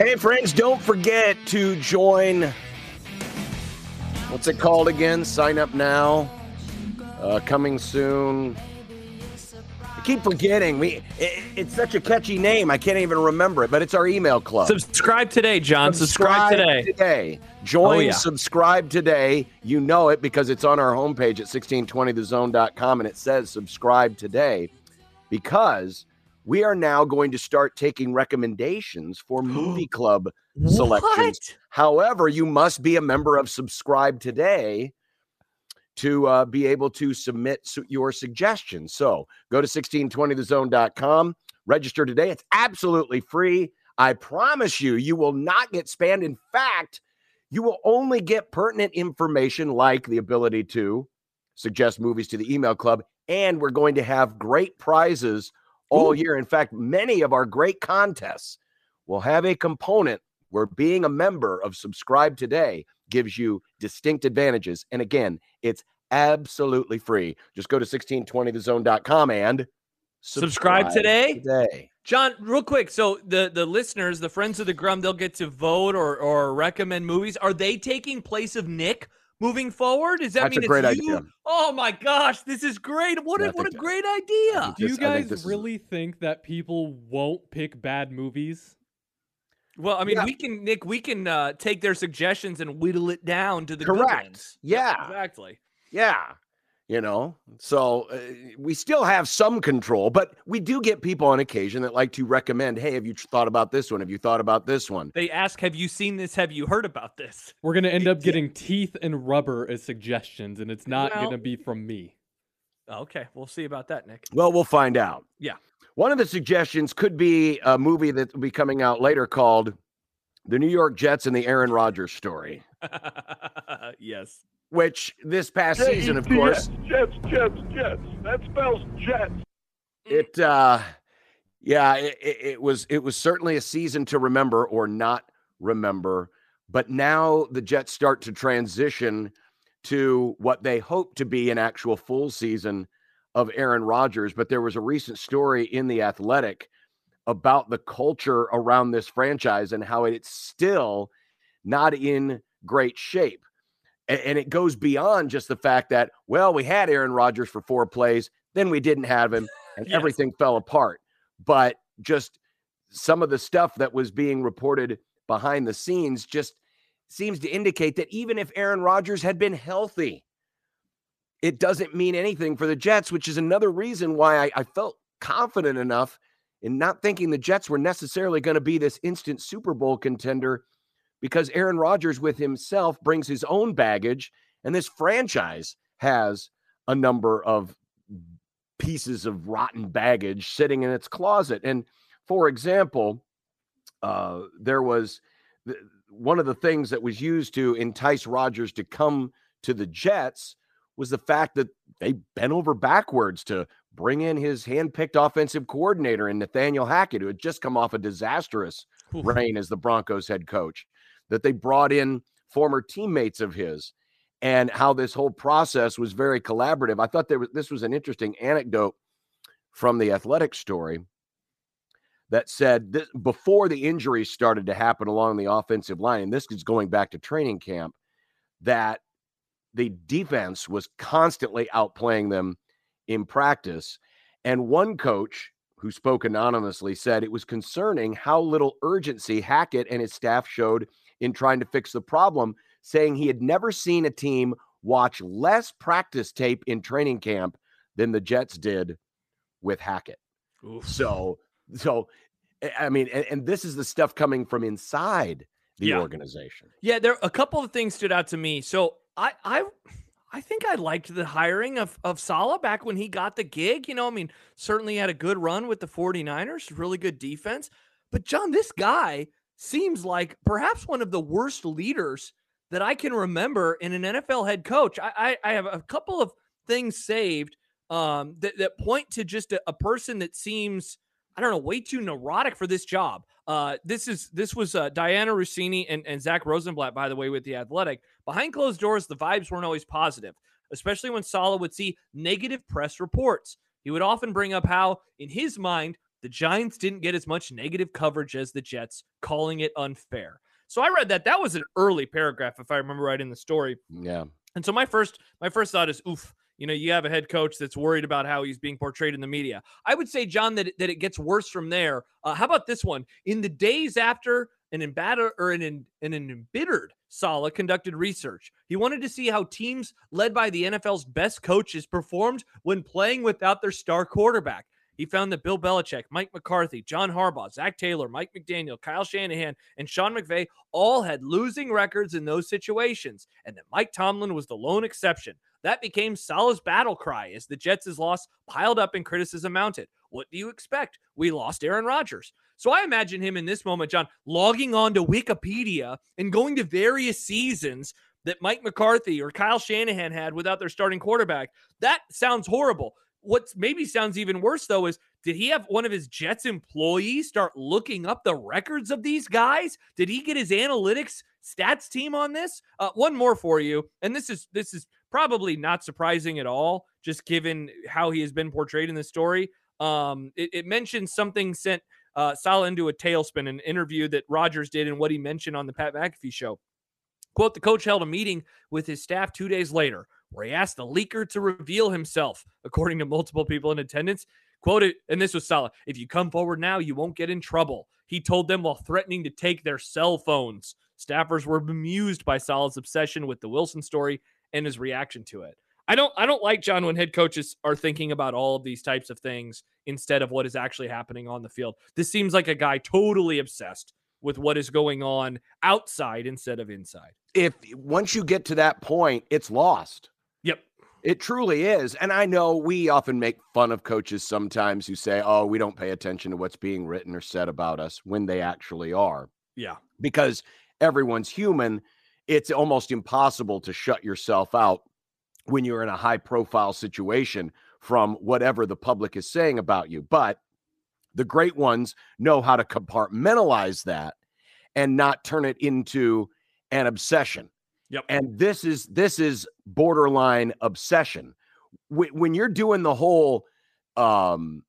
Hey, friends, don't forget to join. What's it called again? Sign up now. Uh, coming soon. Keep forgetting. We it, it's such a catchy name. I can't even remember it, but it's our email club. Subscribe today, John. Subscribe, today. Today. Join, Oh, yeah. subscribe today. You know it because it's on our homepage at 1620thezone.com and it says subscribe today because we are now going to start taking recommendations for movie club selections. What? However, you must be a member of Subscribe Today to uh, be able to submit su- your suggestions. So go to 1620thezone.com, register today. It's absolutely free. I promise you, you will not get spammed. In fact, you will only get pertinent information like the ability to suggest movies to the email club. And we're going to have great prizes all year. In fact, many of our great contests will have a component where being a member of Subscribe Today gives you distinct advantages. And again, it's absolutely free. Just go to 1620thezone.com and Subscribe today? Today. John, real quick. So the the listeners, the friends of the Grum, they'll get to vote or or recommend movies. Are they taking place of Nick moving forward? Does that That's mean a great it's you? idea. Oh my gosh, this is great! What Yeah, a I what a think- great idea! Do you This- I think guys this is- really think that people won't pick bad movies? Well, I mean, Yeah. we can Nick, we can uh, take their suggestions and whittle it down to the good Correct. ones. Yeah. exactly. Yeah. You know, so uh, we still have some control, but we do get people on occasion that like to recommend, hey, have you thought about this one? Have you thought about this one? They ask, "Have you seen this? Have you heard about this?" We're gonna end up getting teeth and rubber as suggestions, and it's not Well- gonna be from me. Okay, we'll see about that, Nick. Well, we'll find out. Yeah. One of the suggestions could be a movie that will be coming out later called The New York Jets and the Aaron Rodgers Story, yes. which this past season, of course, Jets, Jets, Jets. That spells Jets. it uh yeah it, it, it was it was certainly a season to remember or not remember but now the jets start to transition to what they hope to be an actual full season of aaron rodgers but there was a recent story in the athletic about the culture around this franchise and how it's still not in great shape and it goes beyond just the fact that well we had aaron rodgers for four plays then we didn't have him and Yes. everything fell apart. But just some of the stuff that was being reported behind the scenes just seems to indicate that even if Aaron Rodgers had been healthy, it doesn't mean anything for the Jets, which is another reason why I, I felt confident enough in not thinking the Jets were necessarily going to be this instant Super Bowl contender because Aaron Rodgers with himself brings his own baggage, and this franchise has a number of pieces of rotten baggage sitting in its closet. And for example, uh, there was th- one of the things that was used to entice Rodgers to come to the Jets was the fact that they bent over backwards to bring in his hand-picked offensive coordinator and Nathaniel Hackett, who had just come off a disastrous Oof. reign as the Broncos head coach, that they brought in former teammates of his and how this whole process was very collaborative. I thought there was this was an interesting anecdote from the athletic story that said this, before the injuries started to happen along the offensive line, and this is going back to training camp, that the defense was constantly outplaying them in practice. And one coach who spoke anonymously said it was concerning how little urgency Hackett and his staff showed in trying to fix the problem, saying he had never seen a team watch less practice tape in training camp than the Jets did with Hackett. So, so I- I mean, and, and this is the stuff coming from inside the Yeah. organization. Yeah, there a couple of things stood out to me. So I I I think I liked the hiring of, of Saleh back when he got the gig. You know, I mean, certainly had a good run with the 49ers, really good defense. But, John, this guy seems like perhaps one of the worst leaders that I can remember in an NFL head coach. I, I, I have a couple of things saved um, that, that point to just a, a person that seems – I don't know, way too neurotic for this job. Uh, this is this was uh, Dianna Russini and, and Zach Rosenblatt, by the way, with the Athletic. Behind closed doors, the vibes weren't always positive, especially when Saleh would see negative press reports. He would often bring up how, in his mind, the Giants didn't get as much negative coverage as the Jets, calling it unfair. So I read that. That was an early paragraph, if I remember right in the story. Yeah. And so my first my first thought is, oof, you know, you have a head coach that's worried about how he's being portrayed in the media. I would say, John, that, that it gets worse from there. Uh, how about this one? In the days after an embittered or an, an, an embittered Saleh conducted research. He wanted to see how teams led by the NFL's best coaches performed when playing without their star quarterback. He found that Bill Belichick, Mike McCarthy, John Harbaugh, Zac Taylor, Mike McDaniel, Kyle Shanahan, and Sean McVay all had losing records in those situations, and that Mike Tomlin was the lone exception. That became Saleh's battle cry as the Jets' loss piled up and criticism mounted. What do you expect? We lost Aaron Rodgers. So I imagine him in this moment, John, logging on to Wikipedia and going to various seasons that Mike McCarthy or Kyle Shanahan had without their starting quarterback. That sounds horrible. What maybe sounds even worse, though, is did he have one of his Jets employees start looking up the records of these guys? Did he get his analytics stats team on this? Uh, one more for you, and this is this is probably not surprising at all, just given how he has been portrayed in the story. Um, it, it mentions something sent uh, Saleh into a tailspin, an interview that Rodgers did, and what he mentioned on the Pat McAfee show. Quote: The coach held a meeting with his staff two days later, where he asked the leaker to reveal himself, according to multiple people in attendance. Quoted, and this was Saleh: If you come forward now, you won't get in trouble. He told them while threatening to take their cell phones. Staffers were bemused by Saleh's obsession with the Wilson story and his reaction to it. I don't I don't like John when head coaches are thinking about all of these types of things instead of what is actually happening on the field. This seems like a guy totally obsessed with what is going on outside instead of inside. If once you get to that point, it's lost. Yep. It truly is. And I know we often make fun of coaches sometimes who say, "Oh, we don't pay attention to what's being written or said about us" when they actually are. Yeah. Because everyone's human it's almost impossible to shut yourself out when you're in a high profile situation from whatever the public is saying about you. But the great ones know how to compartmentalize that and not turn it into an obsession. Yep. And this is this is borderline obsession. When you're doing the whole um,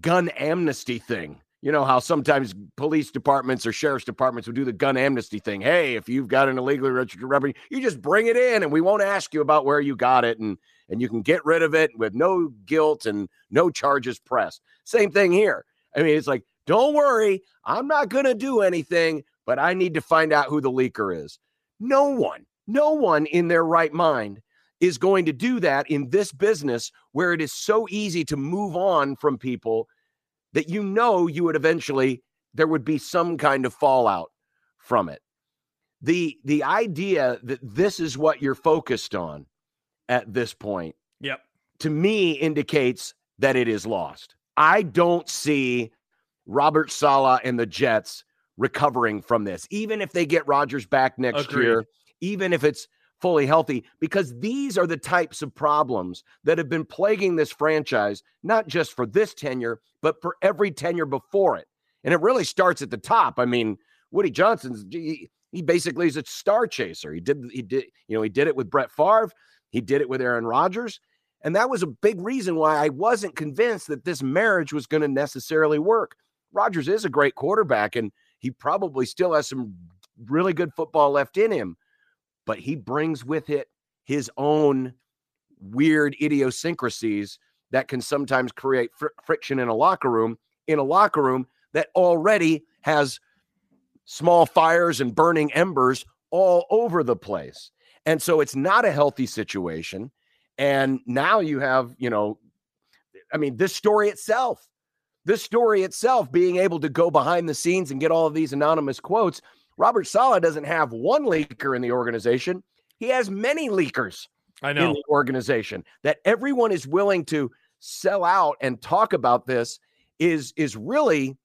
gun amnesty thing, you know how sometimes police departments or sheriff's departments will do the gun amnesty thing. Hey, if you've got an illegally registered weapon, you just bring it in and we won't ask you about where you got it and and you can get rid of it with no guilt and no charges pressed. Same thing here. I mean, it's like, don't worry, I'm not going to do anything, but I need to find out who the leaker is. No one, no one in their right mind is going to do that in this business where it is so easy to move on from people that you know you would eventually there would be some kind of fallout from it. The the idea that this is what you're focused on at this point. Yep. To me indicates that it is lost. I don't see Robert Saleh and the Jets recovering from this, even if they get Rodgers back next Agreed. year, even if it's fully healthy because these are the types of problems that have been plaguing this franchise, not just for this tenure, but for every tenure before it. And it really starts at the top. I mean, Woody Johnson's he, he basically is a star chaser. He did he did you know he did it with Brett Favre, he did it with Aaron Rodgers, and that was a big reason why I wasn't convinced that this marriage was going to necessarily work. Rodgers is a great quarterback and he probably still has some really good football left in him but he brings with it his own weird idiosyncrasies that can sometimes create fr- friction in a locker room, in a locker room that already has small fires and burning embers all over the place. And so it's not a healthy situation. And now you have, you know, I mean, this story itself, this story itself being able to go behind the scenes and get all of these anonymous quotes Robert Saleh doesn't have one leaker in the organization. He has many leakers I in the organization. That everyone is willing to sell out and talk about this is is really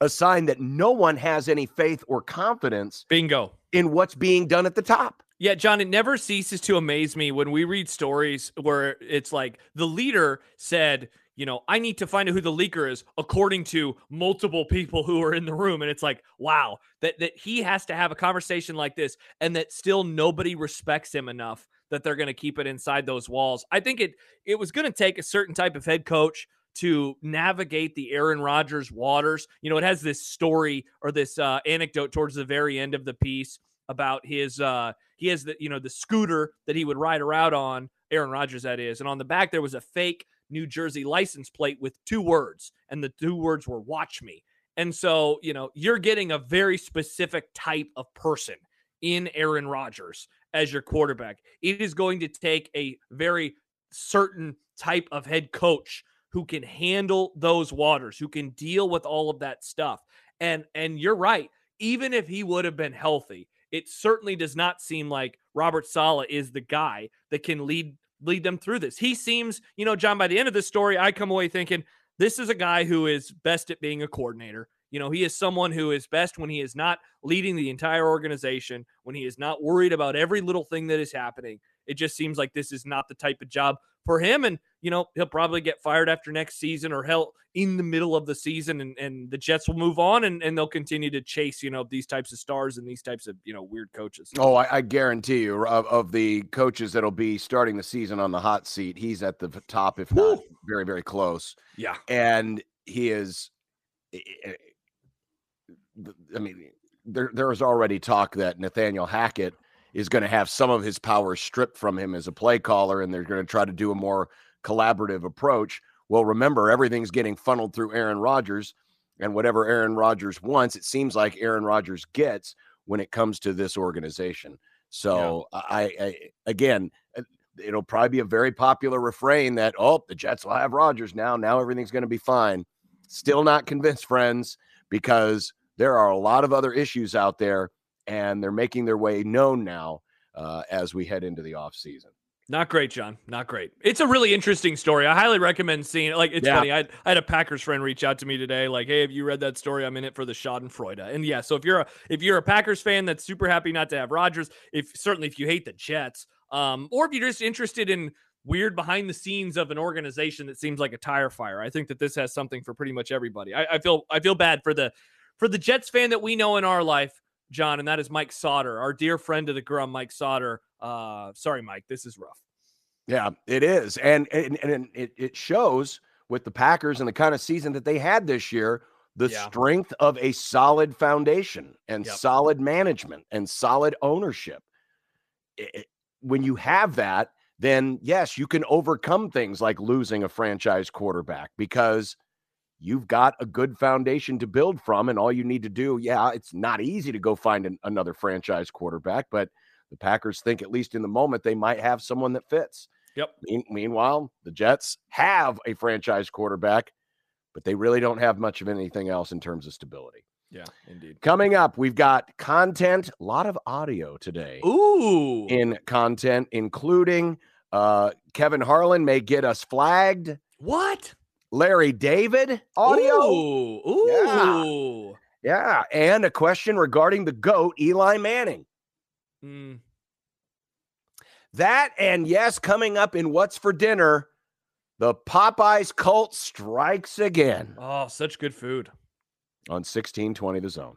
a sign that no one has any faith or confidence Bingo. in what's being done at the top. Yeah, John, it never ceases to amaze me when we read stories where it's like the leader said, you know, I need to find out who the leaker is according to multiple people who are in the room. And it's like, wow, that, that he has to have a conversation like this and that still nobody respects him enough that they're going to keep it inside those walls. I think it it was going to take a certain type of head coach to navigate the Aaron Rodgers waters. You know, it has this story or this uh, anecdote towards the very end of the piece about his uh he has the you know the scooter that he would ride around on Aaron Rodgers that is and on the back there was a fake New Jersey license plate with two words and the two words were watch me. And so you know you're getting a very specific type of person in Aaron Rodgers as your quarterback. It is going to take a very certain type of head coach who can handle those waters who can deal with all of that stuff. And and you're right even if he would have been healthy it certainly does not seem like Robert Saleh is the guy that can lead lead them through this. He seems, you know, John, by the end of this story, I come away thinking this is a guy who is best at being a coordinator. You know, he is someone who is best when he is not leading the entire organization, when he is not worried about every little thing that is happening. It just seems like this is not the type of job for him. And, you know, he'll probably get fired after next season or hell in the middle of the season and, and the Jets will move on and, and they'll continue to chase, you know, these types of stars and these types of, you know, weird coaches. Oh, I, I guarantee you, of, of the coaches that'll be starting the season on the hot seat, he's at the top, if not very, very close. Yeah. And he is. I mean, there there is already talk that Nathaniel Hackett is going to have some of his power stripped from him as a play caller, and they're going to try to do a more collaborative approach. Well, remember, everything's getting funneled through Aaron Rodgers, and whatever Aaron Rodgers wants, it seems like Aaron Rodgers gets when it comes to this organization. So I, I again, uh, it'll probably be a very popular refrain that oh, the Jets will have Rodgers now. Now everything's going to be fine. Still not convinced, friends, because there are a lot of other issues out there, and they're making their way known now uh, as we head into the off season. Not great, John. Not great. It's a really interesting story. I highly recommend seeing it. Like, it's Yeah. funny. I had, I had a Packers friend reach out to me today, like, "Hey, have you read that story? I'm in it for the Schadenfreude." And yeah, so if you're a if you're a Packers fan that's super happy not to have Rodgers, if certainly if you hate the Jets, um, or if you're just interested in weird behind the scenes of an organization that seems like a tire fire, I think that this has something for pretty much everybody. I, I feel I feel bad for the for the Jets fan that we know in our life, John, and that is Mike Sauter, our dear friend of the Grum, Mike Sauter. Uh, sorry, Mike, this is rough. Yeah, it is, and and, and it, it shows with the Packers and the kind of season that they had this year, the Yeah. strength of a solid foundation and Yep. solid management and solid ownership. I- I- when you have that, then yes, you can overcome things like losing a franchise quarterback because you've got a good foundation to build from, and all you need to do, yeah, it's not easy to go find an, another franchise quarterback, but the Packers think, at least in the moment, they might have someone that fits. Yep. Mean- meanwhile, the Jets have a franchise quarterback, but they really don't have much of anything else in terms of stability. Yeah, indeed. Coming up, we've got content, a lot of audio today Ooh. in content, including uh, Kevin Harlan may get us flagged, what? Larry David audio. Ooh. Ooh. Yeah, and a question regarding the GOAT, Eli Manning. Mm. That and yes, coming up in What's for Dinner, the Popeyes cult strikes again Oh, such good food. on 1620 The Zone.